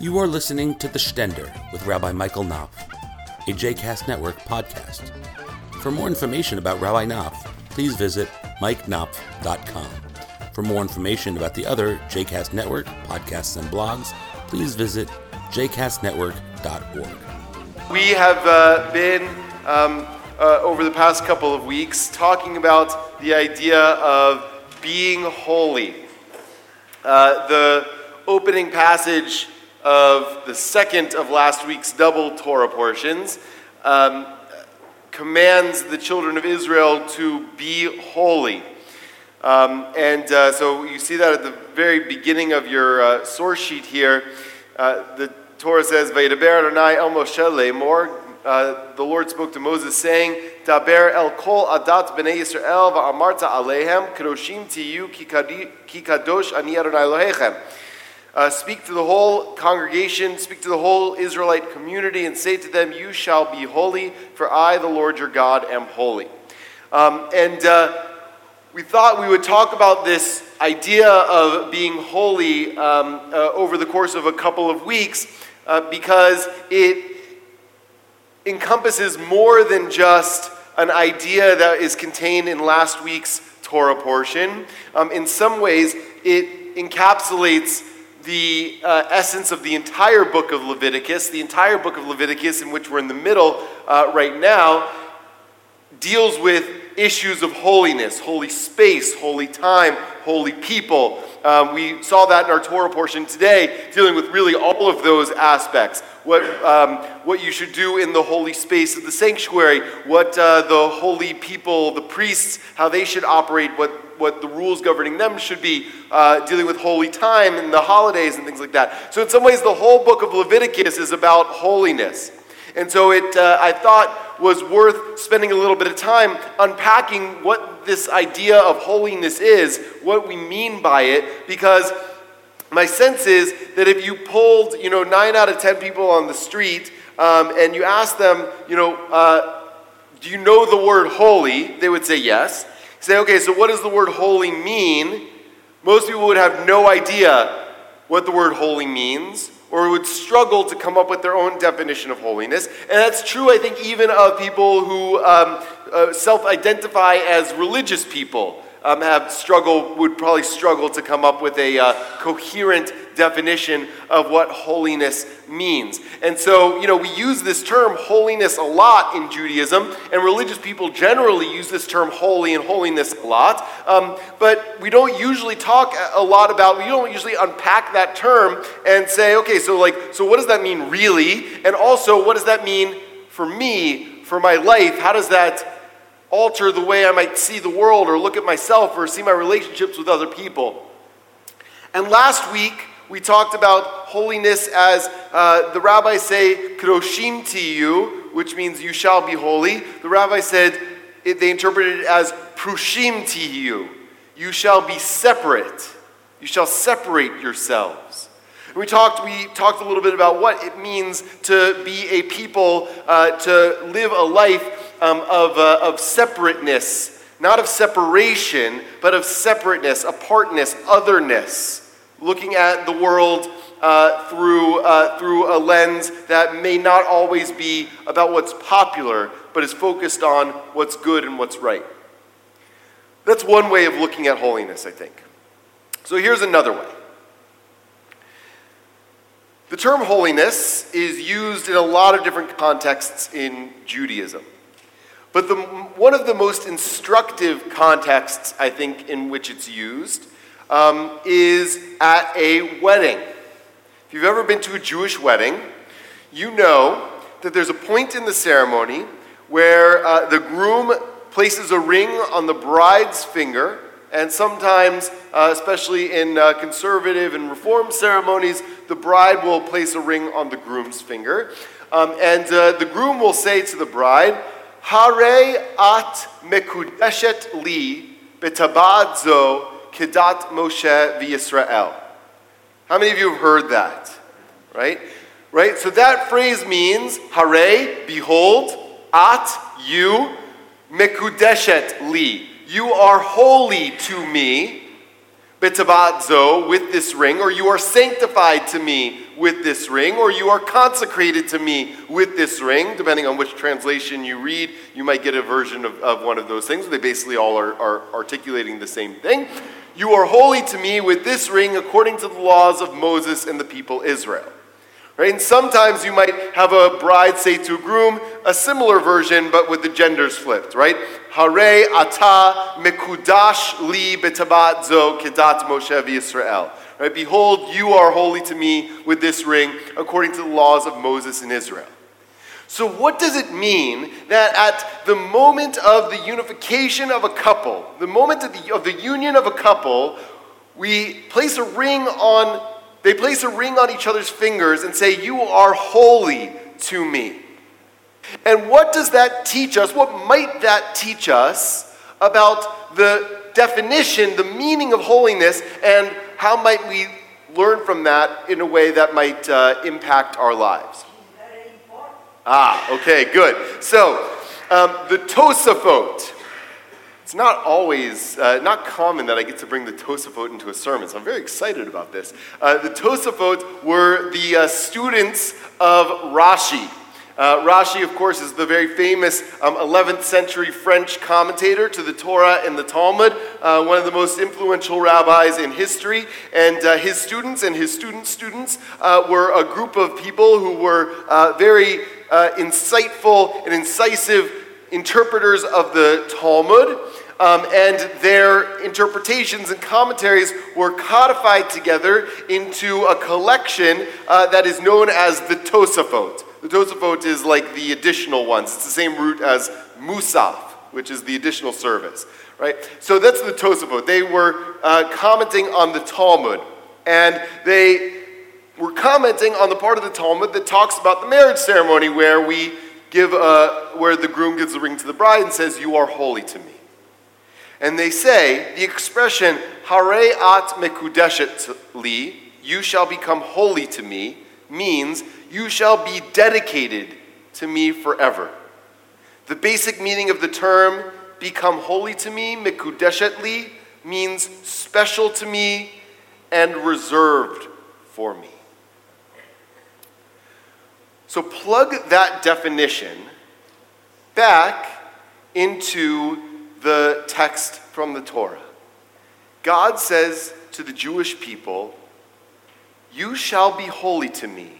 You are listening to The Stender with Rabbi Michael Knopf, a JCast Network podcast. For more information about Rabbi Knopf, please visit mikeknopf.com. For more information about the other JCast Network podcasts and blogs, please visit jcastnetwork.org. We have uh, been, um, uh, over the past couple of weeks, talking about the idea of being holy. Uh, the opening passage of the second of last week's double Torah portions um, commands the children of Israel to be holy. Um, and uh, so you see that at the very beginning of your uh, source sheet here. Uh, the Torah says, Vayidaber Adonai el Moshe lemor. Uh, the Lord spoke to Moses, saying, Daber el kol adat b'nei Yisrael va'amarta alehem kadoshim tiyu ki kadosh ani Adonai Elohechem. Uh, speak to the whole congregation, speak to the whole Israelite community, and say to them, You shall be holy, for I, the Lord your God, am holy. Um, and uh, we thought we would talk about this idea of being holy um, uh, over the course of a couple of weeks uh, because it encompasses more than just an idea that is contained in last week's Torah portion. Um, in some ways, it encapsulates the uh, essence of the entire book of Leviticus, the entire book of Leviticus, in which we're in the middle uh, right now, deals with issues of holiness, holy space, holy time, holy people. Um, we saw that in our Torah portion today, dealing with really all of those aspects. What, um, what you should do in the holy space of the sanctuary, what uh, the holy people, the priests, how they should operate, what what the rules governing them should be, uh, dealing with holy time and the holidays and things like that. So, in some ways, the whole book of Leviticus is about holiness. And so, it, uh, I thought, was worth spending a little bit of time unpacking what this idea of holiness is, what we mean by it, because my sense is that if you pulled, you know, nine out of ten people on the street um, and you asked them, you know, uh, do you know the word holy? They would say yes say, okay, so what does the word holy mean? Most people would have no idea what the word holy means or would struggle to come up with their own definition of holiness. And that's true, I think, even of people who um, uh, self identify as religious people um, have struggle would probably struggle to come up with a uh, coherent definition of what holiness means. And so, you know, we use this term holiness a lot in Judaism, and religious people generally use this term holy and holiness a lot. Um, but we don't usually talk a lot about, we don't usually unpack that term and say, okay, so like, so what does that mean really? And also, what does that mean for me, for my life? How does that alter the way I might see the world or look at myself or see my relationships with other people. And last week, we talked about holiness as uh, the rabbis say, kadoshim tiyu, which means you shall be holy. The rabbi said, it, they interpreted it as prushim tiyu, you shall be separate. You shall separate yourselves. We talked, we talked a little bit about what it means to be a people, uh, to live a life um, of, uh, of separateness, not of separation, but of separateness, apartness, otherness, looking at the world uh, through, uh, through a lens that may not always be about what's popular, but is focused on what's good and what's right. That's one way of looking at holiness, I think. So here's another way. The term holiness is used in a lot of different contexts in Judaism. But the, one of the most instructive contexts, I think, in which it's used um, is at a wedding. If you've ever been to a Jewish wedding, you know that there's a point in the ceremony where uh, the groom places a ring on the bride's finger, and sometimes, uh, especially in uh, conservative and reform ceremonies, the bride will place a ring on the groom's finger. Um, and uh, the groom will say to the bride, Hare at mekudeshet li betabad zo kedat Moshe v'Yisrael. How many of you have heard that? Right? Right? So that phrase means, Hare, behold, at, you, mekudeshet li. You are holy to me, betabazo, with this ring, or you are sanctified to me with this ring, or you are consecrated to me with this ring. Depending on which translation you read, you might get a version of, of one of those things. They basically all are, are articulating the same thing. You are holy to me with this ring according to the laws of Moses and the people Israel. Right? And sometimes you might have a bride say to a groom a similar version, but with the genders flipped, right? Hare ata mekudash li betabat zo kedat Moshe Yisrael. Right? Behold, you are holy to me with this ring, according to the laws of Moses in Israel. So, what does it mean that at the moment of the unification of a couple, the moment of the, of the union of a couple, we place a ring on, they place a ring on each other's fingers and say, You are holy to me. And what does that teach us? What might that teach us about the definition, the meaning of holiness, and how might we learn from that in a way that might uh, impact our lives? Ah, okay, good. So, um, the Tosafot. It's not always, uh, not common that I get to bring the Tosafot into a sermon, so I'm very excited about this. Uh, the Tosafot were the uh, students of Rashi. Uh, Rashi, of course, is the very famous um, 11th century French commentator to the Torah and the Talmud, uh, one of the most influential rabbis in history. And uh, his students and his students' students were a group of people who were very insightful and incisive interpreters of the Talmud. Um, and their interpretations and commentaries were codified together into a collection that is known as the Tosafot. The Tosafot is like the additional ones. It's the same root as Musaf, which is the additional service, right? So that's the Tosafot. They were uh, commenting on the Talmud, and they were commenting on the part of the Talmud that talks about the marriage ceremony, where we give, a, where the groom gives the ring to the bride and says, "You are holy to me." And they say the expression "Hare at mekudeshet li," you shall become holy to me, means you shall be dedicated to me forever. The basic meaning of the term become holy to me, mikudeshetli, means special to me and reserved for me. So plug that definition back into the text from the Torah. God says to the Jewish people, You shall be holy to me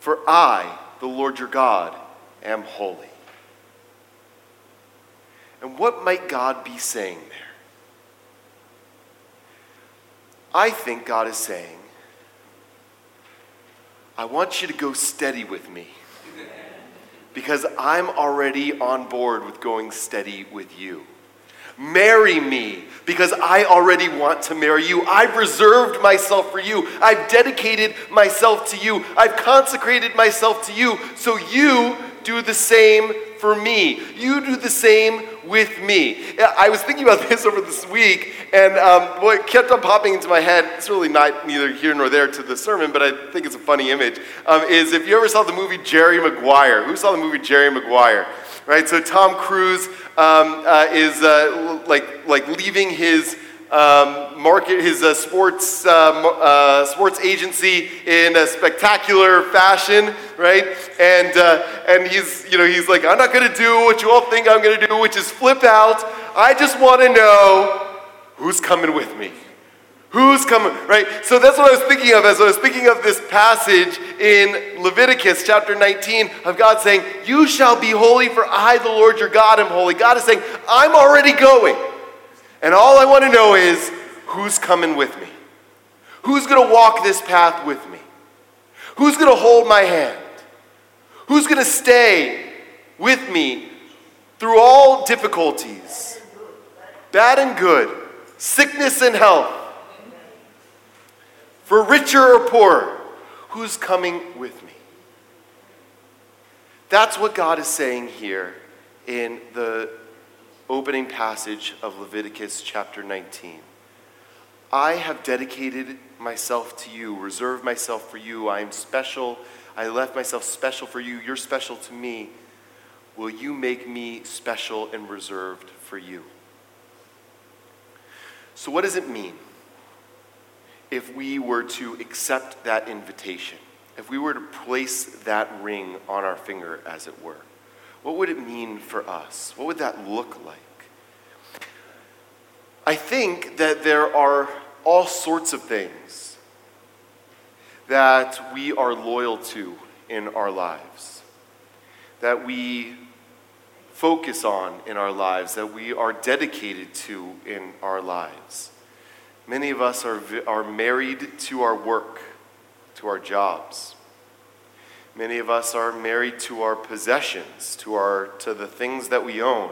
for I, the Lord your God, am holy. And what might God be saying there? I think God is saying, I want you to go steady with me because I'm already on board with going steady with you. Marry me because I already want to marry you. I've reserved myself for you. I've dedicated myself to you. I've consecrated myself to you. So you do the same for me. You do the same with me. I was thinking about this over this week, and um, what kept on popping into my head, it's really not neither here nor there to the sermon, but I think it's a funny image, um, is if you ever saw the movie Jerry Maguire. Who saw the movie Jerry Maguire? Right, so Tom Cruise um, uh, is uh, like, like leaving his um, market, his uh, sports, uh, uh, sports agency in a spectacular fashion, right? And, uh, and he's, you know, he's like, I'm not going to do what you all think I'm going to do, which is flip out. I just want to know who's coming with me. Who's coming, right? So that's what I was thinking of as I was thinking of this passage in Leviticus chapter 19 of God saying, You shall be holy, for I, the Lord your God, am holy. God is saying, I'm already going. And all I want to know is who's coming with me? Who's going to walk this path with me? Who's going to hold my hand? Who's going to stay with me through all difficulties, bad and good, sickness and health? For richer or poorer, who's coming with me? That's what God is saying here in the opening passage of Leviticus chapter 19. I have dedicated myself to you, reserved myself for you. I am special. I left myself special for you. You're special to me. Will you make me special and reserved for you? So, what does it mean? if we were to accept that invitation, if we were to place that ring on our finger, as it were? What would it mean for us? What would that look like? I think that there are all sorts of things that we are loyal to in our lives, that we focus on in our lives, that we are dedicated to in our lives. Many of us are, are married to our work, to our jobs. Many of us are married to our possessions, to, our, to the things that we own.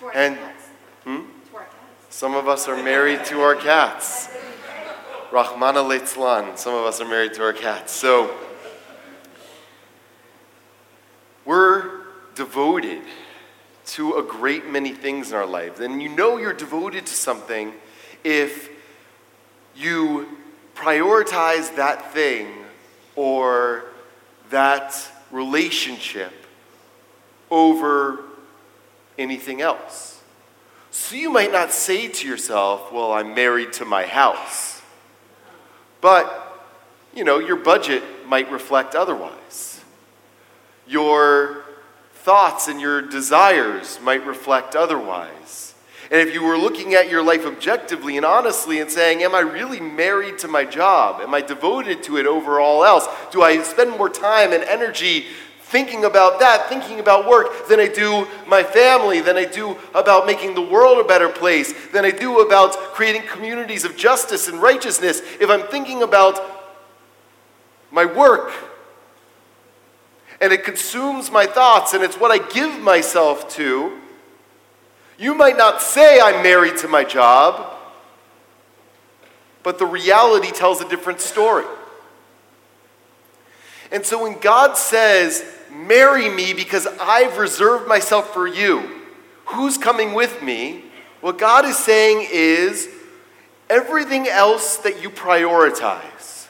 To our And- cats. Hmm? To our cats. Some of us are married to our cats. Rahmana Litzlan. Some of us are married to our cats. So we're devoted to a great many things in our lives. And you know you're devoted to something if you prioritize that thing or that relationship over anything else. So you might not say to yourself, Well, I'm married to my house. But, you know, your budget might reflect otherwise. Your thoughts and your desires might reflect otherwise. And if you were looking at your life objectively and honestly and saying, Am I really married to my job? Am I devoted to it over all else? Do I spend more time and energy thinking about that, thinking about work, than I do my family, than I do about making the world a better place, than I do about creating communities of justice and righteousness? If I'm thinking about my work, and it consumes my thoughts, and it's what I give myself to, you might not say I'm married to my job, but the reality tells a different story. And so when God says, Marry me because I've reserved myself for you, who's coming with me? What God is saying is, everything else that you prioritize,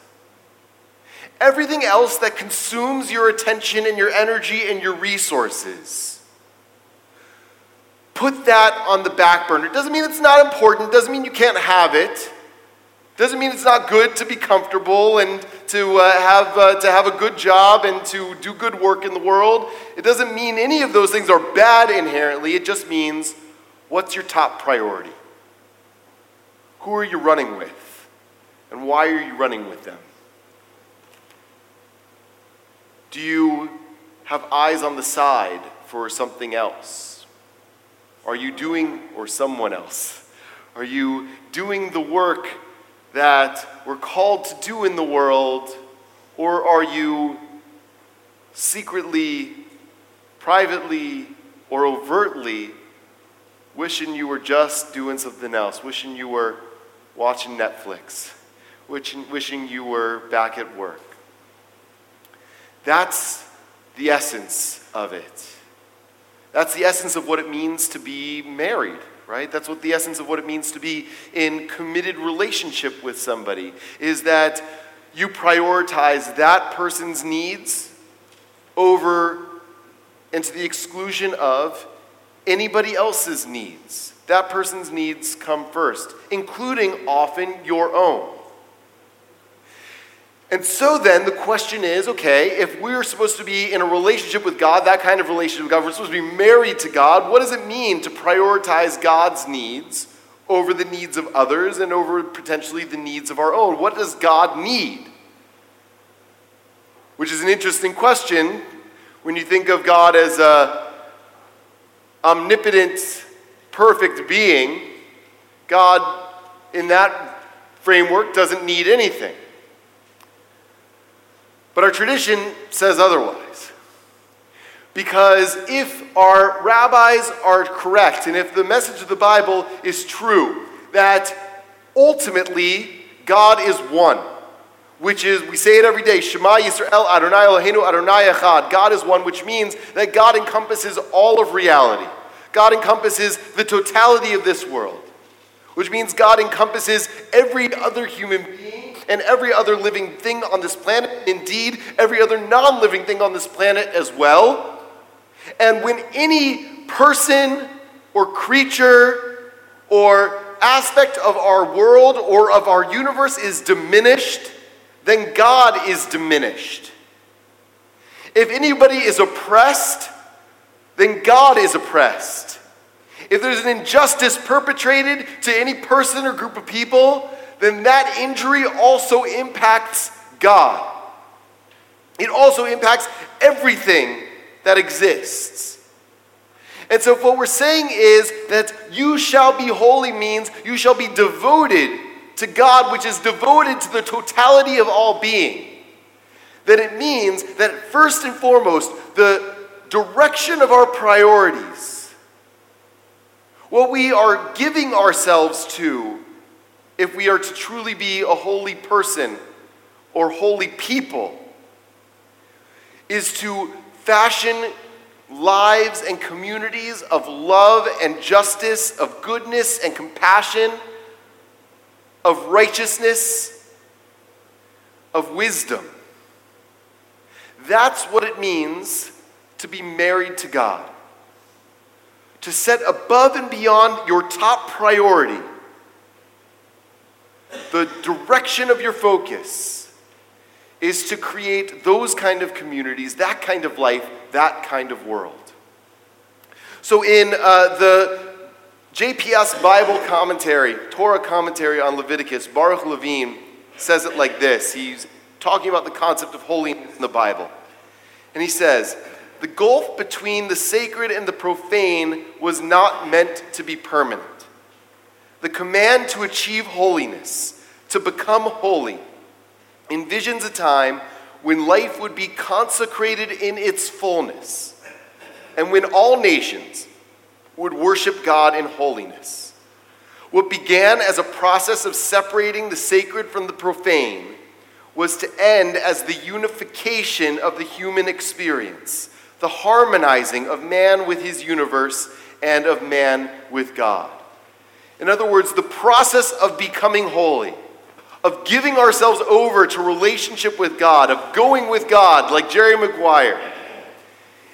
everything else that consumes your attention and your energy and your resources, put that on the back burner. It Doesn't mean it's not important, doesn't mean you can't have it. Doesn't mean it's not good to be comfortable and to, uh, have, uh, to have a good job and to do good work in the world. It doesn't mean any of those things are bad inherently. It just means what's your top priority? Who are you running with? And why are you running with them? Do you have eyes on the side for something else? Are you doing, or someone else? Are you doing the work that we're called to do in the world, or are you secretly, privately, or overtly wishing you were just doing something else, wishing you were watching Netflix, wishing, wishing you were back at work? That's the essence of it. That's the essence of what it means to be married, right? That's what the essence of what it means to be in committed relationship with somebody is that you prioritize that person's needs over and to the exclusion of anybody else's needs. That person's needs come first, including often your own. And so then the question is okay, if we're supposed to be in a relationship with God, that kind of relationship with God, we're supposed to be married to God, what does it mean to prioritize God's needs over the needs of others and over potentially the needs of our own? What does God need? Which is an interesting question when you think of God as a omnipotent, perfect being. God, in that framework, doesn't need anything. But our tradition says otherwise. Because if our rabbis are correct, and if the message of the Bible is true, that ultimately God is one, which is, we say it every day, Shema Yisrael Adonai Eloheinu Adonai Echad. God is one, which means that God encompasses all of reality. God encompasses the totality of this world, which means God encompasses every other human being and every other living thing on this planet, indeed, every other non living thing on this planet as well. And when any person or creature or aspect of our world or of our universe is diminished, then God is diminished. If anybody is oppressed, then God is oppressed. If there's an injustice perpetrated to any person or group of people, then that injury also impacts God. It also impacts everything that exists. And so, what we're saying is that you shall be holy means you shall be devoted to God, which is devoted to the totality of all being. That it means that first and foremost, the direction of our priorities, what we are giving ourselves to, if we are to truly be a holy person or holy people, is to fashion lives and communities of love and justice, of goodness and compassion, of righteousness, of wisdom. That's what it means to be married to God. To set above and beyond your top priority the direction of your focus is to create those kind of communities, that kind of life, that kind of world. So, in uh, the JPS Bible commentary, Torah commentary on Leviticus, Baruch Levine says it like this. He's talking about the concept of holiness in the Bible. And he says, The gulf between the sacred and the profane was not meant to be permanent. Command to achieve holiness, to become holy, envisions a time when life would be consecrated in its fullness and when all nations would worship God in holiness. What began as a process of separating the sacred from the profane was to end as the unification of the human experience, the harmonizing of man with his universe and of man with God. In other words, the process of becoming holy of giving ourselves over to relationship with God, of going with God, like Jerry Maguire,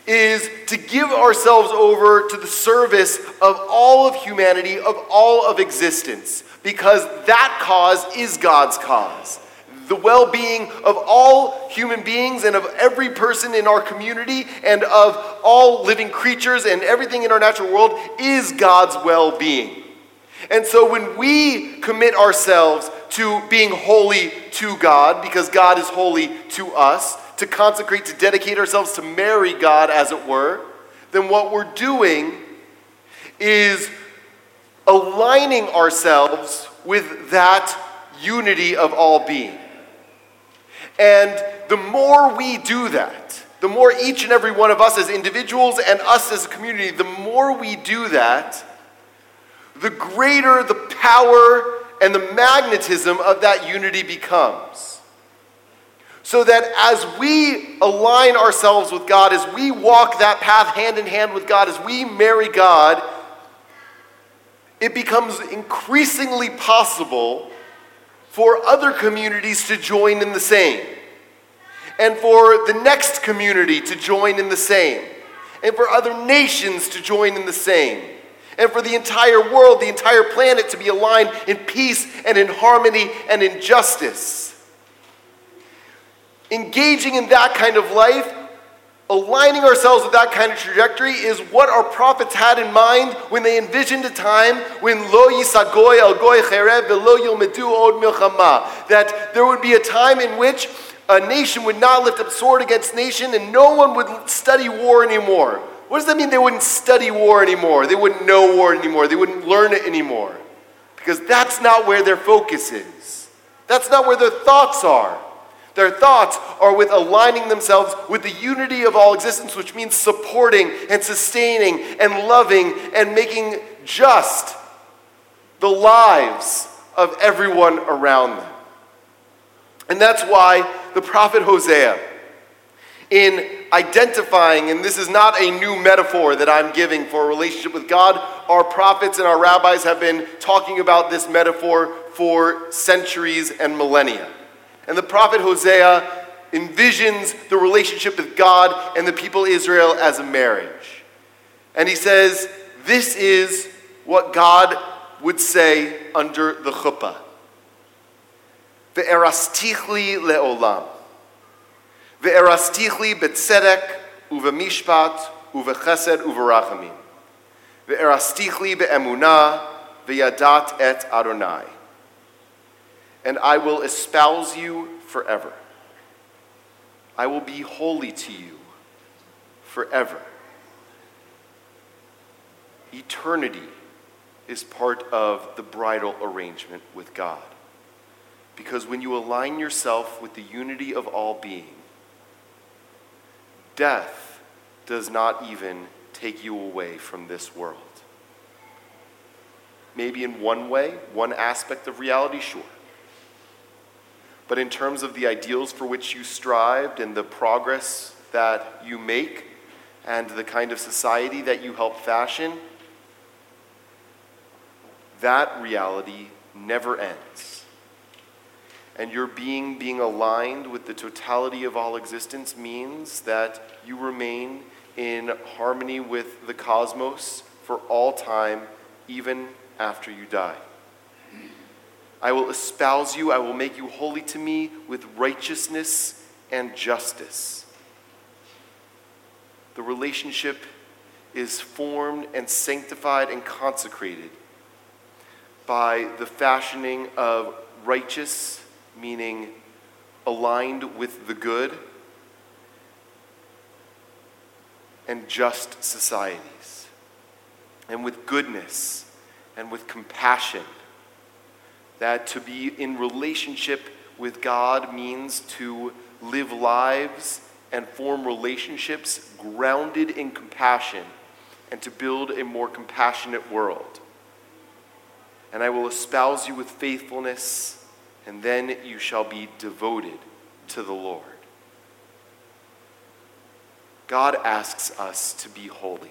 is to give ourselves over to the service of all of humanity, of all of existence, because that cause is God's cause. The well being of all human beings and of every person in our community and of all living creatures and everything in our natural world is God's well being. And so when we commit ourselves to being holy to God, because God is holy to us, to consecrate, to dedicate ourselves to marry God, as it were, then what we're doing is aligning ourselves with that unity of all being. And the more we do that, the more each and every one of us as individuals and us as a community, the more we do that, the greater the power and the magnetism of that unity becomes. So that as we align ourselves with God, as we walk that path hand in hand with God, as we marry God, it becomes increasingly possible for other communities to join in the same, and for the next community to join in the same, and for other nations to join in the same and for the entire world, the entire planet to be aligned in peace and in harmony and in justice. Engaging in that kind of life, aligning ourselves with that kind of trajectory is what our prophets had in mind when they envisioned a time when lo yisagoy al goy cherev velo yilmedu od milchama. That there would be a time in which a nation would not lift up sword against nation and no one would study war anymore. What does that mean they wouldn't study war anymore? They wouldn't know war anymore. They wouldn't learn it anymore. Because that's not where their focus is. That's not where their thoughts are. Their thoughts are with aligning themselves with the unity of all existence, which means supporting and sustaining and loving and making just the lives of everyone around them. And that's why the prophet Hosea, in identifying, and this is not a new metaphor that I'm giving for a relationship with God. Our prophets and our rabbis have been talking about this metaphor for centuries and millennia. And the prophet Hosea envisions the relationship with God and the people Israel as a marriage. And he says, This is what God would say under the chuppah. Ve'erastichli le'olam. Ve'erastichli betzedek uvemishpat uvechesed uverachamim. Ve'erastichli be'emunah ve'yadat et Adonai. And I will espouse you forever. I will be holy to you forever. Eternity is part of the bridal arrangement with God. Because when you align yourself with the unity of all being, death does not even take you away from this world. Maybe in one way, one aspect of reality, sure. But in terms of the ideals for which you strived and the progress that you make and the kind of society that you help fashion, that reality never ends. And your being being aligned with the totality of all existence means that you remain in harmony with the cosmos for all time, even after you die. I will espouse you, I will make you holy to me with righteousness and justice. The relationship is formed and sanctified and consecrated by the fashioning of righteous, meaning aligned with the good, and just societies, and with goodness and with compassion that to be in relationship with God means to live lives and form relationships grounded in compassion and to build a more compassionate world. And I will espouse you with faithfulness, and then you shall be devoted to the Lord. God asks us to be holy,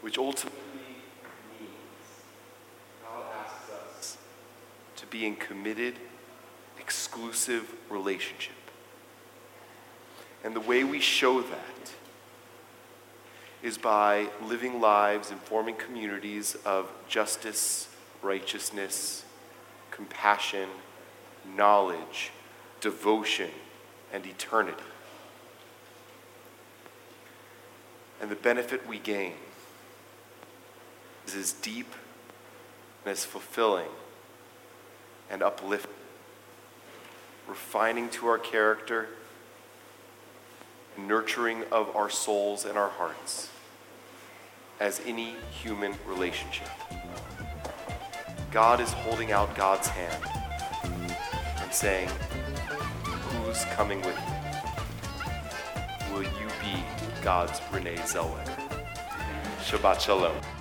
which ultimately means God asks us to be in committed, exclusive relationship. And the way we show that is by living lives and forming communities of justice, righteousness, compassion, knowledge, devotion, and eternity. And the benefit we gain is as deep and as fulfilling and uplifting, refining to our character, nurturing of our souls and our hearts as any human relationship. God is holding out God's hand and saying, Who's coming with me? Will you be God's Renee Zellweger? Shabbat Shalom.